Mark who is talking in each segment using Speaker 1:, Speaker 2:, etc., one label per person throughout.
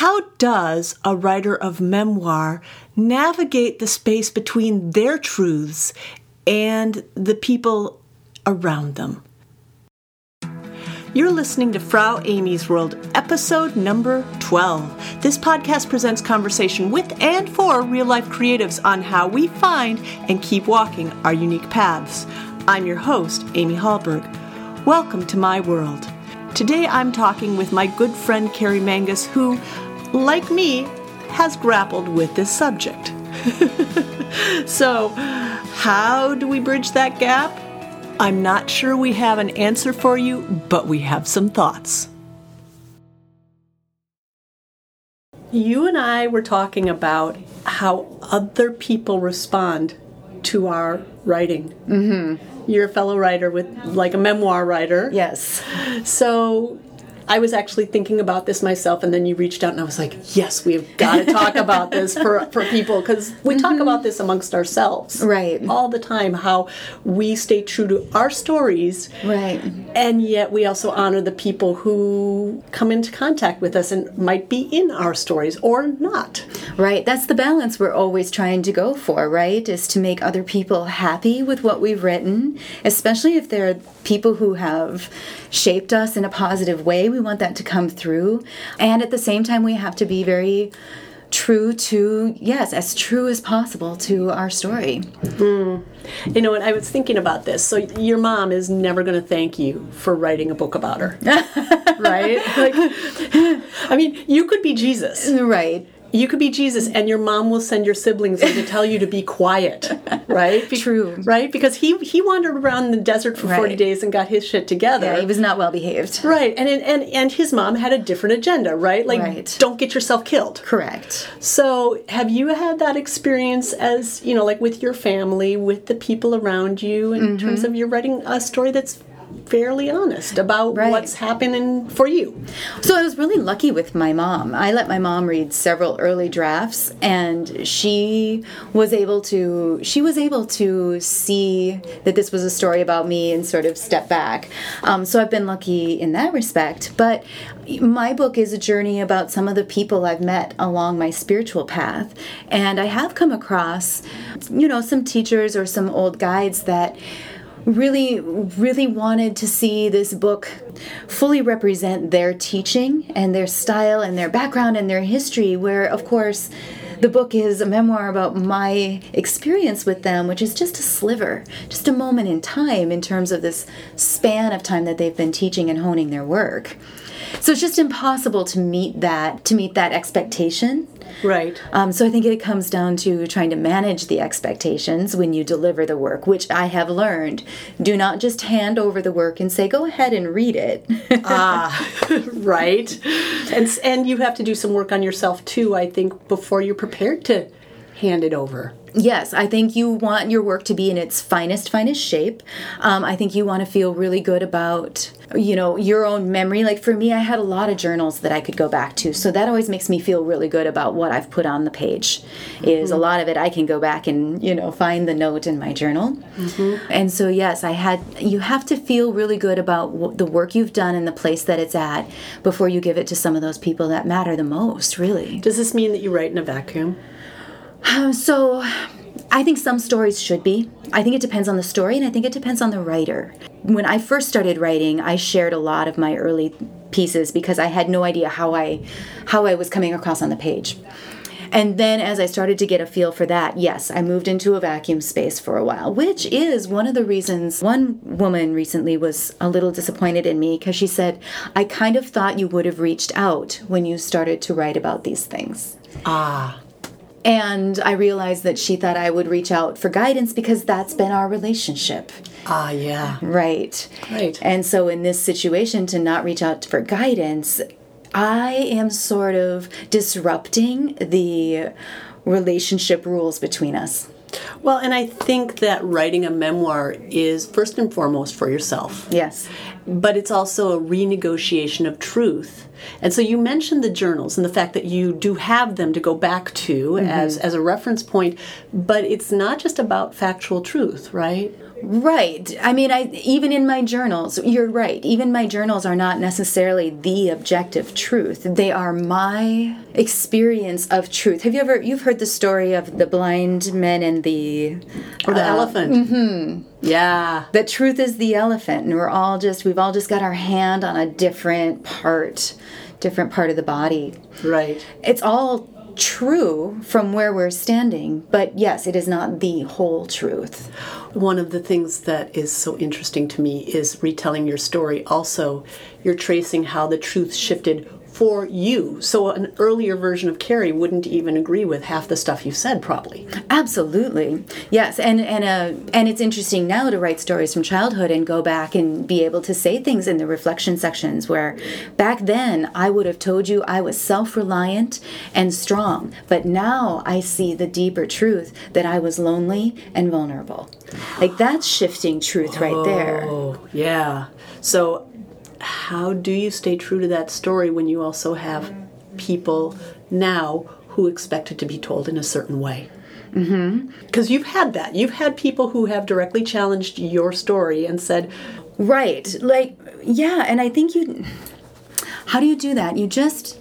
Speaker 1: How does a writer of memoir navigate the space between their truths and the people around them? You're listening to Frau Amy's World, episode number 12. This podcast presents conversation with and for real life creatives on how we find and keep walking our unique paths. I'm your host, Amy Hallberg. Welcome to my world. Today I'm talking with my good friend Carrie Mangus, who, like me, has grappled with this subject. so, how do we bridge that gap? I'm not sure we have an answer for you, but we have some thoughts. You and I were talking about how other people respond to our writing. Mm-hmm. You're a fellow writer with, like a memoir writer.
Speaker 2: Yes.
Speaker 1: So I was actually thinking about this myself, and then you reached out, and I was like, "Yes, we have got to talk about this for for people because we talk
Speaker 2: Mm-hmm.
Speaker 1: about this amongst ourselves,
Speaker 2: Right.
Speaker 1: all the time. How we stay true to our stories,
Speaker 2: Right.
Speaker 1: and yet we also honor the people who come into contact with us and might be in our stories or not.
Speaker 2: Right. That's the balance we're always trying to go for, right? Is to make other people happy with what we've written, especially if they're people who have shaped us in a positive way. We want that to come through. And at the same time, we have to be very true to, yes, as true as possible to our story. Hmm.
Speaker 1: You know, and I was thinking about this. So your mom is never going to thank you for writing a book about her, right? Like, I mean, you could be Jesus.
Speaker 2: Right.
Speaker 1: You could be Jesus, and your mom will send your siblings to tell you to be quiet, right? Be-
Speaker 2: True.
Speaker 1: right? Because he he wandered around the desert for forty days and got his shit together.
Speaker 2: Yeah, he was not well behaved.
Speaker 1: right, and and and his mom had a different agenda, right? Like,
Speaker 2: Right.
Speaker 1: don't get yourself killed.
Speaker 2: Correct.
Speaker 1: So, have you had that experience as you know, like with your family, with the people around you, in
Speaker 2: Mm-hmm.
Speaker 1: terms of you're writing a story that's fairly honest about
Speaker 2: Right.
Speaker 1: what's happening for you?
Speaker 2: So I was really lucky with my mom. I let my mom read several early drafts and she was able to she was able to see that this was a story about me and sort of step back. Um, so I've been lucky in that respect. But my book is a journey about some of the people I've met along my spiritual path. And I have come across, you know, some teachers or some old guides that really really wanted to see this book fully represent their teaching and their style and their background and their history where of course the book is a memoir about my experience with them which is just a sliver just a moment in time in terms of this span of time that they've been teaching and honing their work so it's just impossible to meet that to meet that expectation
Speaker 1: Right.
Speaker 2: um, so I think it comes down to trying to manage the expectations when you deliver the work, which I have learned. Do not just hand over the work and say, "Go ahead and read it."
Speaker 1: Ah, right. And and you have to do some work on yourself too. I think before you're prepared to hand it over.
Speaker 2: yes, I think you want your work to be in its finest, finest shape. Um, I think you want to feel really good about, you know, your own memory. Like for me, I had a lot of journals that I could go back to, so that always makes me feel really good about what I've put on the page. Is a lot of it I can go back and you know find the note in my journal. And so yes, I had. You have to feel really good about w- the work you've done and the place that it's at before you give it to some of those people that matter the most. Really.
Speaker 1: Does this mean that you write in a vacuum?
Speaker 2: Um, so I think some stories should be. I think it depends on the story and I think it depends on the writer. When I first started writing, I shared a lot of my early pieces because I had no idea how I how I was coming across on the page. And then as I started to get a feel for that, yes, I moved into a vacuum space for a while, which is one of the reasons one woman recently was a little disappointed in me because she said, I kind of thought you would have reached out when you started to write about these things.
Speaker 1: Ah,
Speaker 2: And I realized that she thought I would reach out for guidance because that's been our relationship.
Speaker 1: ah, yeah.
Speaker 2: Right.
Speaker 1: Right.
Speaker 2: And so in this situation, to not reach out for guidance, I am sort of disrupting the relationship rules between us.
Speaker 1: Well, and I think that writing a memoir is first and foremost for yourself.
Speaker 2: Yes.
Speaker 1: But it's also a renegotiation of truth. And so you mentioned the journals and the fact that you do have them to go back to mm-hmm. as, as a reference point, but it's not just about factual truth, right?
Speaker 2: Right. I mean, I even in my journals, you're right. Even my journals are not necessarily the objective truth. They are my experience of truth. Have you ever you've heard the story of the blind men and the
Speaker 1: or the uh, elephant? Mm-hmm. Yeah.
Speaker 2: The truth is the elephant, and we're all just we've all just got our hand on a different part, different part of the body.
Speaker 1: Right.
Speaker 2: It's all true from where we're standing, but yes, it is not the whole truth.
Speaker 1: One of the things that is so interesting to me is retelling your story. Also, you're tracing how the truth shifted for you. So an earlier version of Carrie wouldn't even agree with half the stuff you said, probably.
Speaker 2: Absolutely, yes. And and uh, and it's interesting now to write stories from childhood and go back and be able to say things in the reflection sections where back then I would have told you I was self-reliant and strong, but now I see the deeper truth that I was lonely and vulnerable. Like that's shifting truth right there.
Speaker 1: Oh, yeah. So how do you stay true to that story when you also have people now who expect it to be told in a certain way? Because mm-hmm. you've had that. You've had people who have directly challenged your story and said,
Speaker 2: Right. Like, yeah. And I think you. How do you do that? You just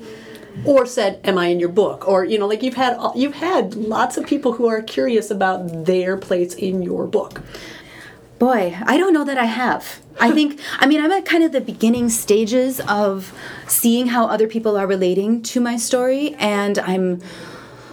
Speaker 1: or said am i in your book or you know like you've had you've had lots of people who are curious about their place in your book
Speaker 2: Boy, I don't know that I have. I think, I mean, I'm at kind of the beginning stages of seeing how other people are relating to my story, and I'm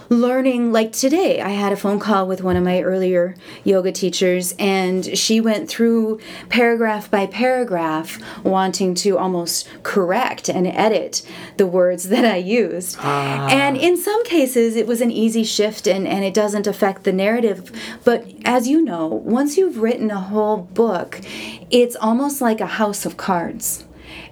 Speaker 2: learning like today i had a phone call with one of my earlier yoga teachers and she went through paragraph by paragraph wanting to almost correct and edit the words that i used. Ah. and in some cases it was an easy shift and, and it doesn't affect the narrative. But as you know once you've written a whole book it's almost like a house of cards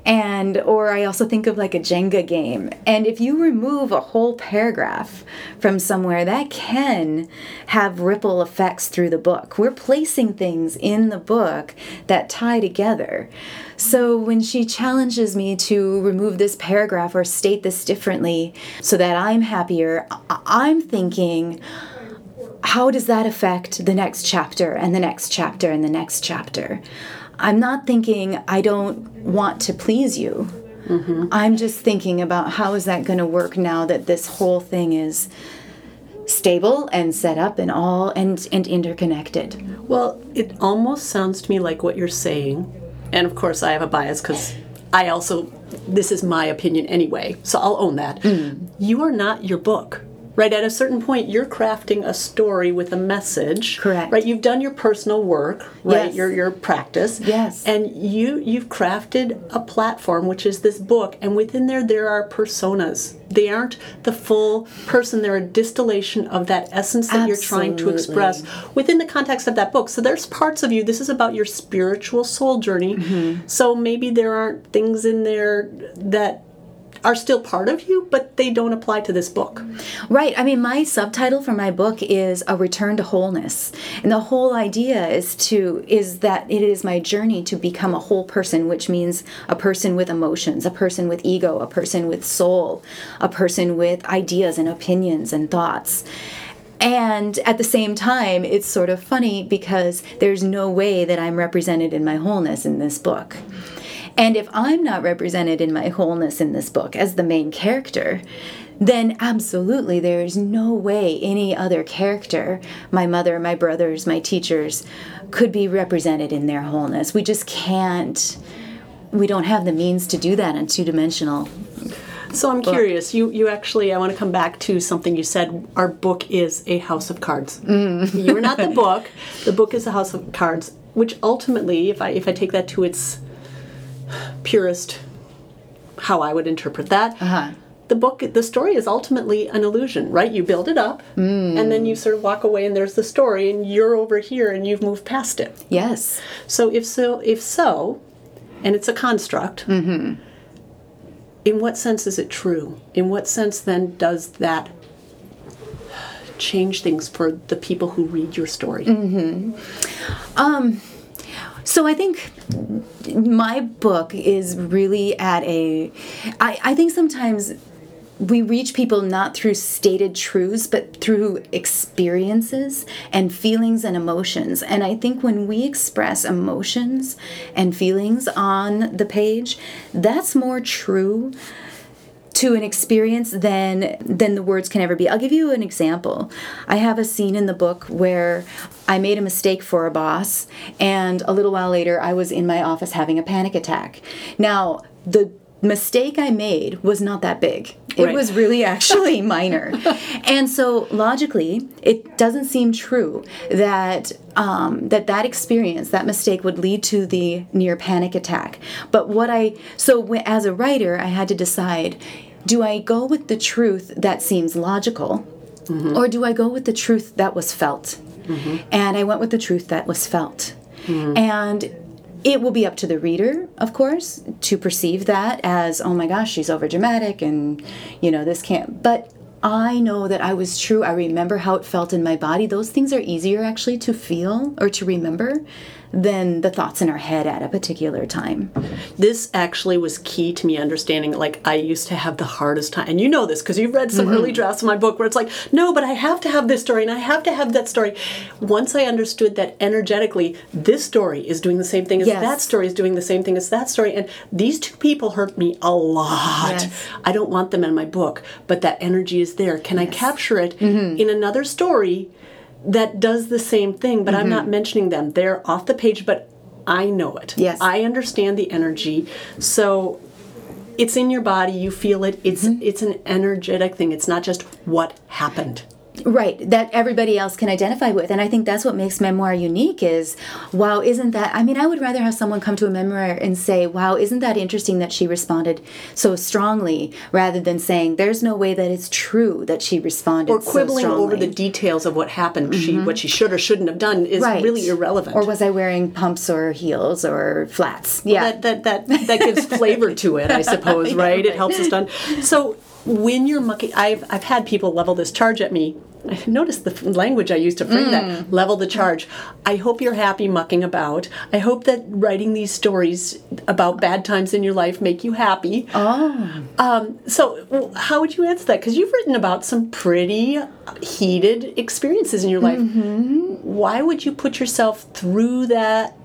Speaker 2: and or I also think of like a Jenga game. And if you remove a whole paragraph from somewhere, that can have ripple effects through the book. We're placing things in the book that tie together. So when she challenges me to remove this paragraph or state this differently so that I'm happier, I'm thinking how does that affect the next chapter and the next chapter and the next chapter? I'm not thinking I don't want to please you. Mm-hmm. I'm just thinking about how is that going to work now that this whole thing is stable and set up and all and and interconnected.
Speaker 1: Well, it almost sounds to me like what you're saying. And of course, I have a bias cuz I also this is my opinion anyway. So I'll own that. Mm. You are not your book right at a certain point you're crafting a story with a message
Speaker 2: correct.
Speaker 1: right? You've done your personal work right?
Speaker 2: Yes.
Speaker 1: your your practice.
Speaker 2: Yes.
Speaker 1: And you you've crafted a platform which is this book and within there there are personas. They aren't the full person. They're a distillation of that essence that
Speaker 2: Absolutely.
Speaker 1: you're trying to express within the context of that book. So there's parts of you this is about your spiritual soul journey. Mm-hmm. so maybe there aren't things in there that are still part of you, but they don't apply to this book.
Speaker 2: Right. I mean, my subtitle for my book is A Return to Wholeness. And the whole idea is to is that it is my journey to become a whole person, which means a person with emotions, a person with ego, a person with soul, a person with ideas and opinions and thoughts. And at the same time, it's sort of funny because there's no way that I'm represented in my wholeness in this book. And if I'm not represented in my wholeness in this book as the main character, then absolutely there is no way any other character, my mother, my brothers, my teachers, could be represented in their wholeness. We just can't, we don't have the means to do that in two dimensional.
Speaker 1: So I'm book. curious. You you actually I want to come back to something you said. Our book is a house of cards. Mm. You're not the book. The book is a house of cards, which ultimately, if I if I take that to its purest how I would interpret that. Uh-huh. The book, the story is ultimately an illusion, right? You build it up, mm. and then you sort of walk away, and there's the story, and you're over here, and you've moved past it.
Speaker 2: Yes.
Speaker 1: So if so, if so, and it's a construct. Mm-hmm. In what sense is it true? In what sense then does that change things for the people who read your story?
Speaker 2: Mm-hmm. Um so I think my book is really at a. I, I think sometimes we reach people not through stated truths, but through experiences and feelings and emotions. And I think when we express emotions and feelings on the page, that's more true to an experience than than the words can ever be. I'll give you an example. I have a scene in the book where I made a mistake for a boss and a little while later I was in my office having a panic attack. Now, the mistake I made was not that big. It
Speaker 1: Right.
Speaker 2: was really actually minor. And so logically, it doesn't seem true that um, that that experience, that mistake would lead to the near panic attack. But what I so as a writer, I had to decide do I go with the truth that seems logical mm-hmm. or do I go with the truth that was felt? Mm-hmm. And I went with the truth that was felt. Mm-hmm. And it will be up to the reader, of course, to perceive that as, oh my gosh, she's over dramatic and, you know, this can't. But I know that I was true. I remember how it felt in my body. Those things are easier actually to feel or to remember than the thoughts in our head at a particular time.
Speaker 1: this actually was key to me understanding like i used to have the hardest time and you know this because you've read some early
Speaker 2: Mm-hmm.
Speaker 1: drafts of my book where it's like no but i have to have this story and i have to have that story once i understood that energetically this story is doing the same thing as
Speaker 2: Yes.
Speaker 1: that story is doing the same thing as that story and these two people hurt me a lot
Speaker 2: Yes.
Speaker 1: i don't want them in my book but that energy is there can i capture it
Speaker 2: Mm-hmm.
Speaker 1: in another story that does the same thing but i'm
Speaker 2: Mm-hmm.
Speaker 1: not mentioning them they're off the page but I know it.
Speaker 2: Yes.
Speaker 1: I understand the energy. So it's in your body, you feel it. It's
Speaker 2: Mm-hmm.
Speaker 1: it's an energetic thing. It's not just what happened.
Speaker 2: Right, that everybody else can identify with. And I think that's what makes memoir unique is, wow, isn't that, I mean, I would rather have someone come to a memoir and say, wow, isn't that interesting that she responded so strongly, rather than saying, there's no way that it's true that she responded
Speaker 1: Or quibbling
Speaker 2: so
Speaker 1: over the details of what happened, she mm-hmm. what she should or shouldn't have done is
Speaker 2: Right.
Speaker 1: really irrelevant.
Speaker 2: Or was I wearing pumps or heels or flats? Yeah.
Speaker 1: that that that that gives flavor to it, I suppose, right? It helps us done. So when you're mucking, I've I've had people level this charge at me. I noticed the language I used to frame
Speaker 2: Mm.
Speaker 1: that. Level the charge. I hope you're happy mucking about. I hope that writing these stories about bad times in your life make you happy.
Speaker 2: oh.
Speaker 1: Um, so how would you answer that? Because you've written about some pretty heated experiences in your life.
Speaker 2: Mm-hmm.
Speaker 1: Why would you put yourself through that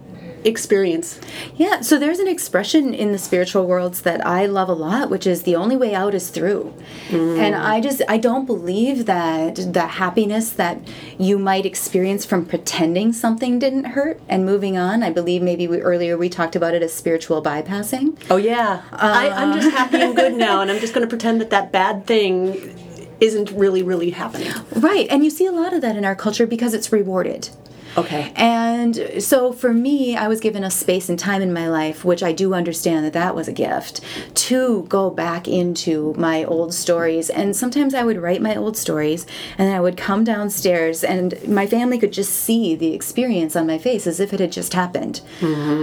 Speaker 1: experience?
Speaker 2: Yeah, so there's an expression in the spiritual worlds that I love a lot, which is the only way out is through. Mm. And I just I don't believe that the happiness that you might experience from pretending something didn't hurt and moving on. I believe maybe we, earlier we talked about it as spiritual bypassing.
Speaker 1: Oh yeah, I, I'm just uh, happy and good now, and I'm just going to pretend that that bad thing isn't really, really happening.
Speaker 2: Right, and you see a lot of that in our culture because it's rewarded.
Speaker 1: Okay.
Speaker 2: And so for me, I was given a space and time in my life, which I do understand that that was a gift, to go back into my old stories. And sometimes I would write my old stories and then I would come downstairs and my family could just see the experience on my face as if it had just happened.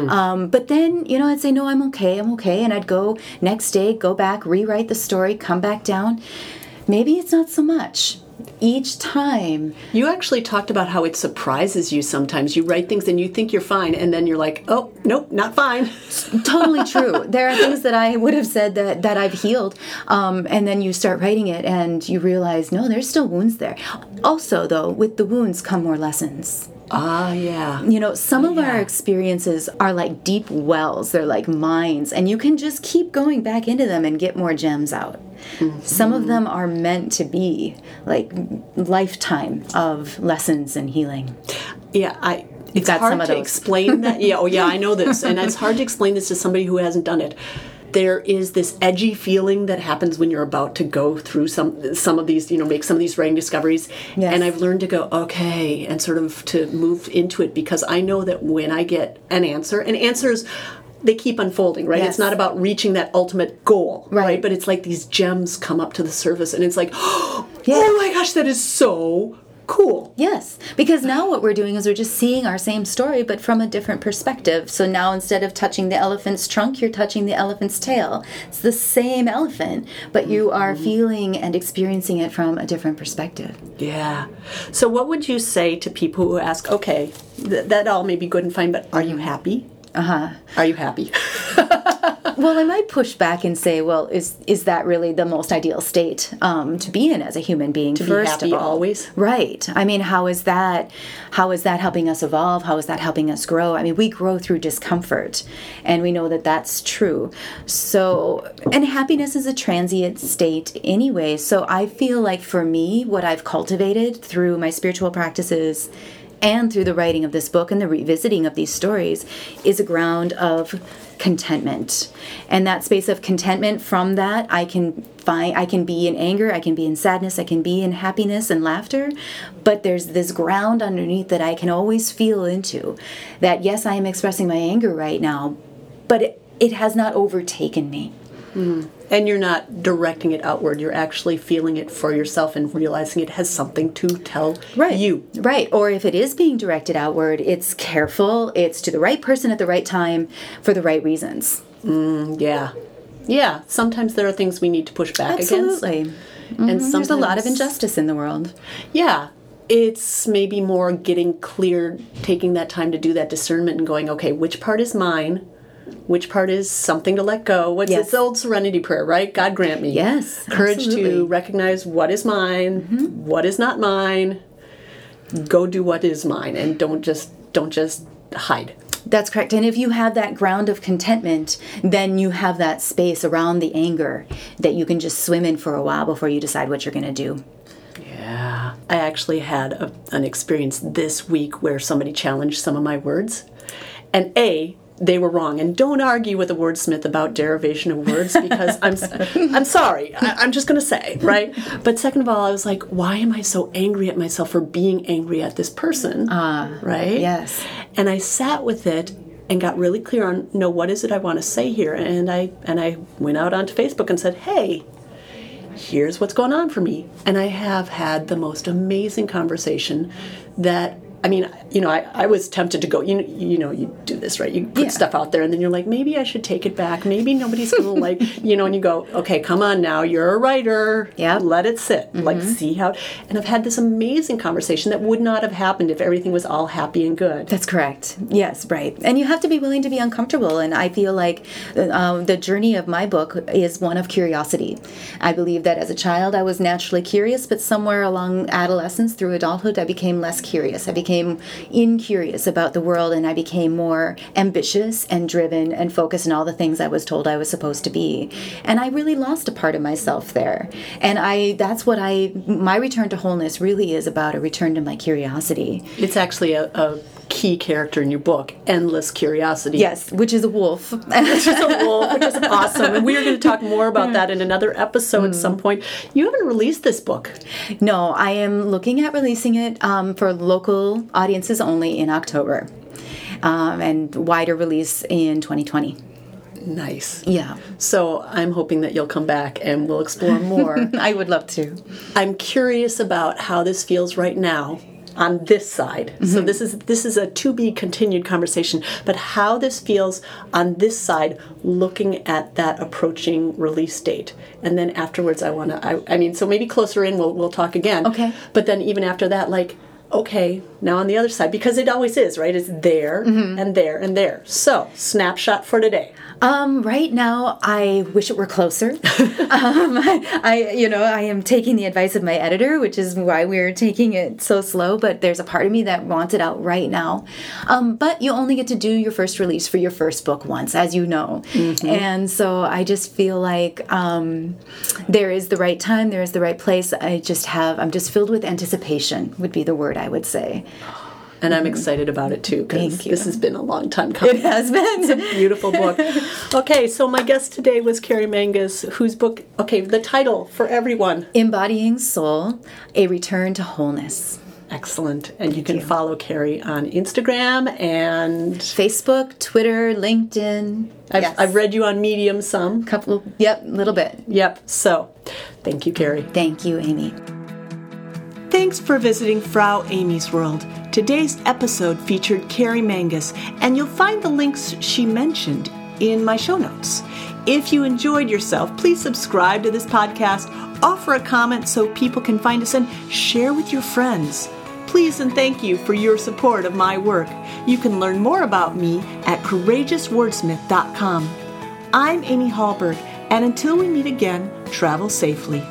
Speaker 2: Um, but then, you know, I'd say, no, I'm okay, I'm okay. And I'd go next day, go back, rewrite the story, come back down. Maybe it's not so much. Each time
Speaker 1: You actually talked about how it surprises you sometimes. You write things and you think you're fine, and then you're like, oh, nope, not fine.
Speaker 2: totally true. There are things that I would have said that that I've healed, um, and then you start writing it, and you realize no, there's still wounds there. Also, though, with the wounds come more lessons.
Speaker 1: Ah, yeah.
Speaker 2: You know, some of our experiences are like deep wells. They're like mines, and you can just keep going back into them and get more gems out. Some of them are meant to be like lifetime of lessons and healing.
Speaker 1: Yeah, I. It's
Speaker 2: got
Speaker 1: hard to explain that. Yeah, oh yeah, I know this, and it's hard to explain this to somebody who hasn't done it. There is this edgy feeling that happens when you're about to go through some some of these, you know, make some of these writing discoveries.
Speaker 2: Yes.
Speaker 1: And I've learned to go okay and sort of to move into it because I know that when I get an answer, and answers they keep unfolding, right?
Speaker 2: Yes.
Speaker 1: It's not about reaching that ultimate goal, right.
Speaker 2: Right.
Speaker 1: But it's like these gems come up to the surface, and it's like,
Speaker 2: Yeah.
Speaker 1: oh my gosh, that is so cool.
Speaker 2: Yes, because now what we're doing is we're just seeing our same story, but from a different perspective. So now instead of touching the elephant's trunk, you're touching the elephant's tail. It's the same elephant, but you are feeling and experiencing it from a different perspective.
Speaker 1: Yeah. So, what would you say to people who ask, okay, th- that all may be good and fine, but are you happy?
Speaker 2: Uh huh.
Speaker 1: Are you happy?
Speaker 2: well, I might push back and say, well, is is that really the most ideal state um, to be in as a human being?
Speaker 1: To
Speaker 2: first
Speaker 1: be happy always.
Speaker 2: right? I mean, how is that? How is that helping us evolve? How is that helping us grow? I mean, we grow through discomfort, and we know that that's true. So, and happiness is a transient state anyway. So, I feel like for me, what I've cultivated through my spiritual practices and through the writing of this book and the revisiting of these stories is a ground of contentment. And that space of contentment from that i can find i can be in anger i can be in sadness i can be in happiness and laughter but there's this ground underneath that i can always feel into that yes i am expressing my anger right now but it, it has not overtaken me Mm-hmm.
Speaker 1: And you're not directing it outward. You're actually feeling it for yourself and realizing it has something to tell you.
Speaker 2: Right. Or if it is being directed outward, it's careful, it's to the right person at the right time for the right reasons.
Speaker 1: Mm, yeah. Yeah. Sometimes there are things we need to push back
Speaker 2: Absolutely.
Speaker 1: against. Absolutely. And mm-hmm.
Speaker 2: There's a lot of injustice in the world.
Speaker 1: Yeah. It's maybe more getting clear, taking that time to do that discernment and going, okay, which part is mine? Which part is something to let go? What's
Speaker 2: Yes.
Speaker 1: this old serenity prayer, right? God grant me.
Speaker 2: Yes,
Speaker 1: Courage
Speaker 2: absolutely. Mm-hmm.
Speaker 1: to recognize what is mine, what is not mine. Go do what is mine and don't just don't just hide.
Speaker 2: That's correct. And if you have that ground of contentment, then you have that space around the anger that you can just swim in for a while before you decide what you're going to do.
Speaker 1: Yeah. I actually had a, an experience this week where somebody challenged some of my words. And A, they were wrong. And don't argue with a wordsmith about derivation of words because I'm I'm sorry. I, I'm just going to say, right? But second of all, I was like, why am I so angry at myself for being angry at this person? Uh, right?
Speaker 2: yes.
Speaker 1: And I sat with it and got really clear on no what is it I want to say here and I and I went out onto Facebook and said, "Hey, here's what's going on for me. And I have had the most amazing conversation that I mean, you know, I, I was tempted to go, you know, you know, you do this, right? You put
Speaker 2: Yeah.
Speaker 1: stuff out there and then you're like, maybe I should take it back. Maybe nobody's going to like, you know, and you go, okay, come on now, you're a writer.
Speaker 2: Yeah.
Speaker 1: Let it sit. Like, see how. And I've had this amazing conversation that would not have happened if everything was all happy and good.
Speaker 2: That's correct. Yes, right. And you have to be willing to be uncomfortable. And I feel like um, the journey of my book is one of curiosity. I believe that as a child, I was naturally curious, but somewhere along adolescence through adulthood, I became less curious. I became incurious about the world and I became more ambitious and driven and focused on all the things I was told I was supposed to be. And I really lost a part of myself there. And I that's what I my return to wholeness really is about a return to my curiosity.
Speaker 1: It's actually a, a key character in your book, Endless Curiosity.
Speaker 2: Yes, which is a wolf.
Speaker 1: Which is a wolf, which is awesome. And we are going to talk more about that in another episode at some point. You haven't released this book.
Speaker 2: no, I am looking at releasing it um, for local audiences only in October, um, and wider release in 2020.
Speaker 1: Nice.
Speaker 2: Yeah,
Speaker 1: So I'm hoping that you'll come back and we'll explore more.
Speaker 2: I would love to.
Speaker 1: I'm curious about how this feels right now on this side. So mm-hmm. this is this is a to be continued conversation, but how this feels on this side looking at that approaching release date. And then afterwards I want to I, I mean so maybe closer in we'll we'll talk again.
Speaker 2: Okay.
Speaker 1: But then even after that like okay, now on the other side because it always is, right? It's there mm-hmm. and there and there. So, snapshot for today.
Speaker 2: Um, right now, I wish it were closer. um, I, you know, I am taking the advice of my editor, which is why we're taking it so slow. But there's a part of me that wants it out right now. Um, but you only get to do your first release for your first book once, as you know. And so I just feel like um, there is the right time, there is the right place. I just have, I'm just filled with anticipation. Would be the word I would say.
Speaker 1: And I'm mm-hmm. excited about it too because
Speaker 2: Thank you.
Speaker 1: this has been a long time coming.
Speaker 2: It has been.
Speaker 1: It's a beautiful book. Okay, so my guest today was Carrie Mangus, whose book, okay, the title for everyone.
Speaker 2: Embodying Soul, a return to wholeness.
Speaker 1: Excellent. And you can
Speaker 2: you.
Speaker 1: follow Carrie on Instagram and
Speaker 2: Facebook, Twitter, LinkedIn.
Speaker 1: I've,
Speaker 2: yes.
Speaker 1: I've read you on Medium some.
Speaker 2: couple. Yep, a little bit.
Speaker 1: Yep. So thank you, Carrie.
Speaker 2: Thank you, Amy.
Speaker 1: Thanks for visiting Frau Amy's World. Today's episode featured Carrie Mangus, and you'll find the links she mentioned in my show notes. If you enjoyed yourself, please subscribe to this podcast, offer a comment so people can find us, and share with your friends. Please and thank you for your support of my work. You can learn more about me at courageouswordsmith.com. I'm Amy Hallberg, and until we meet again, travel safely.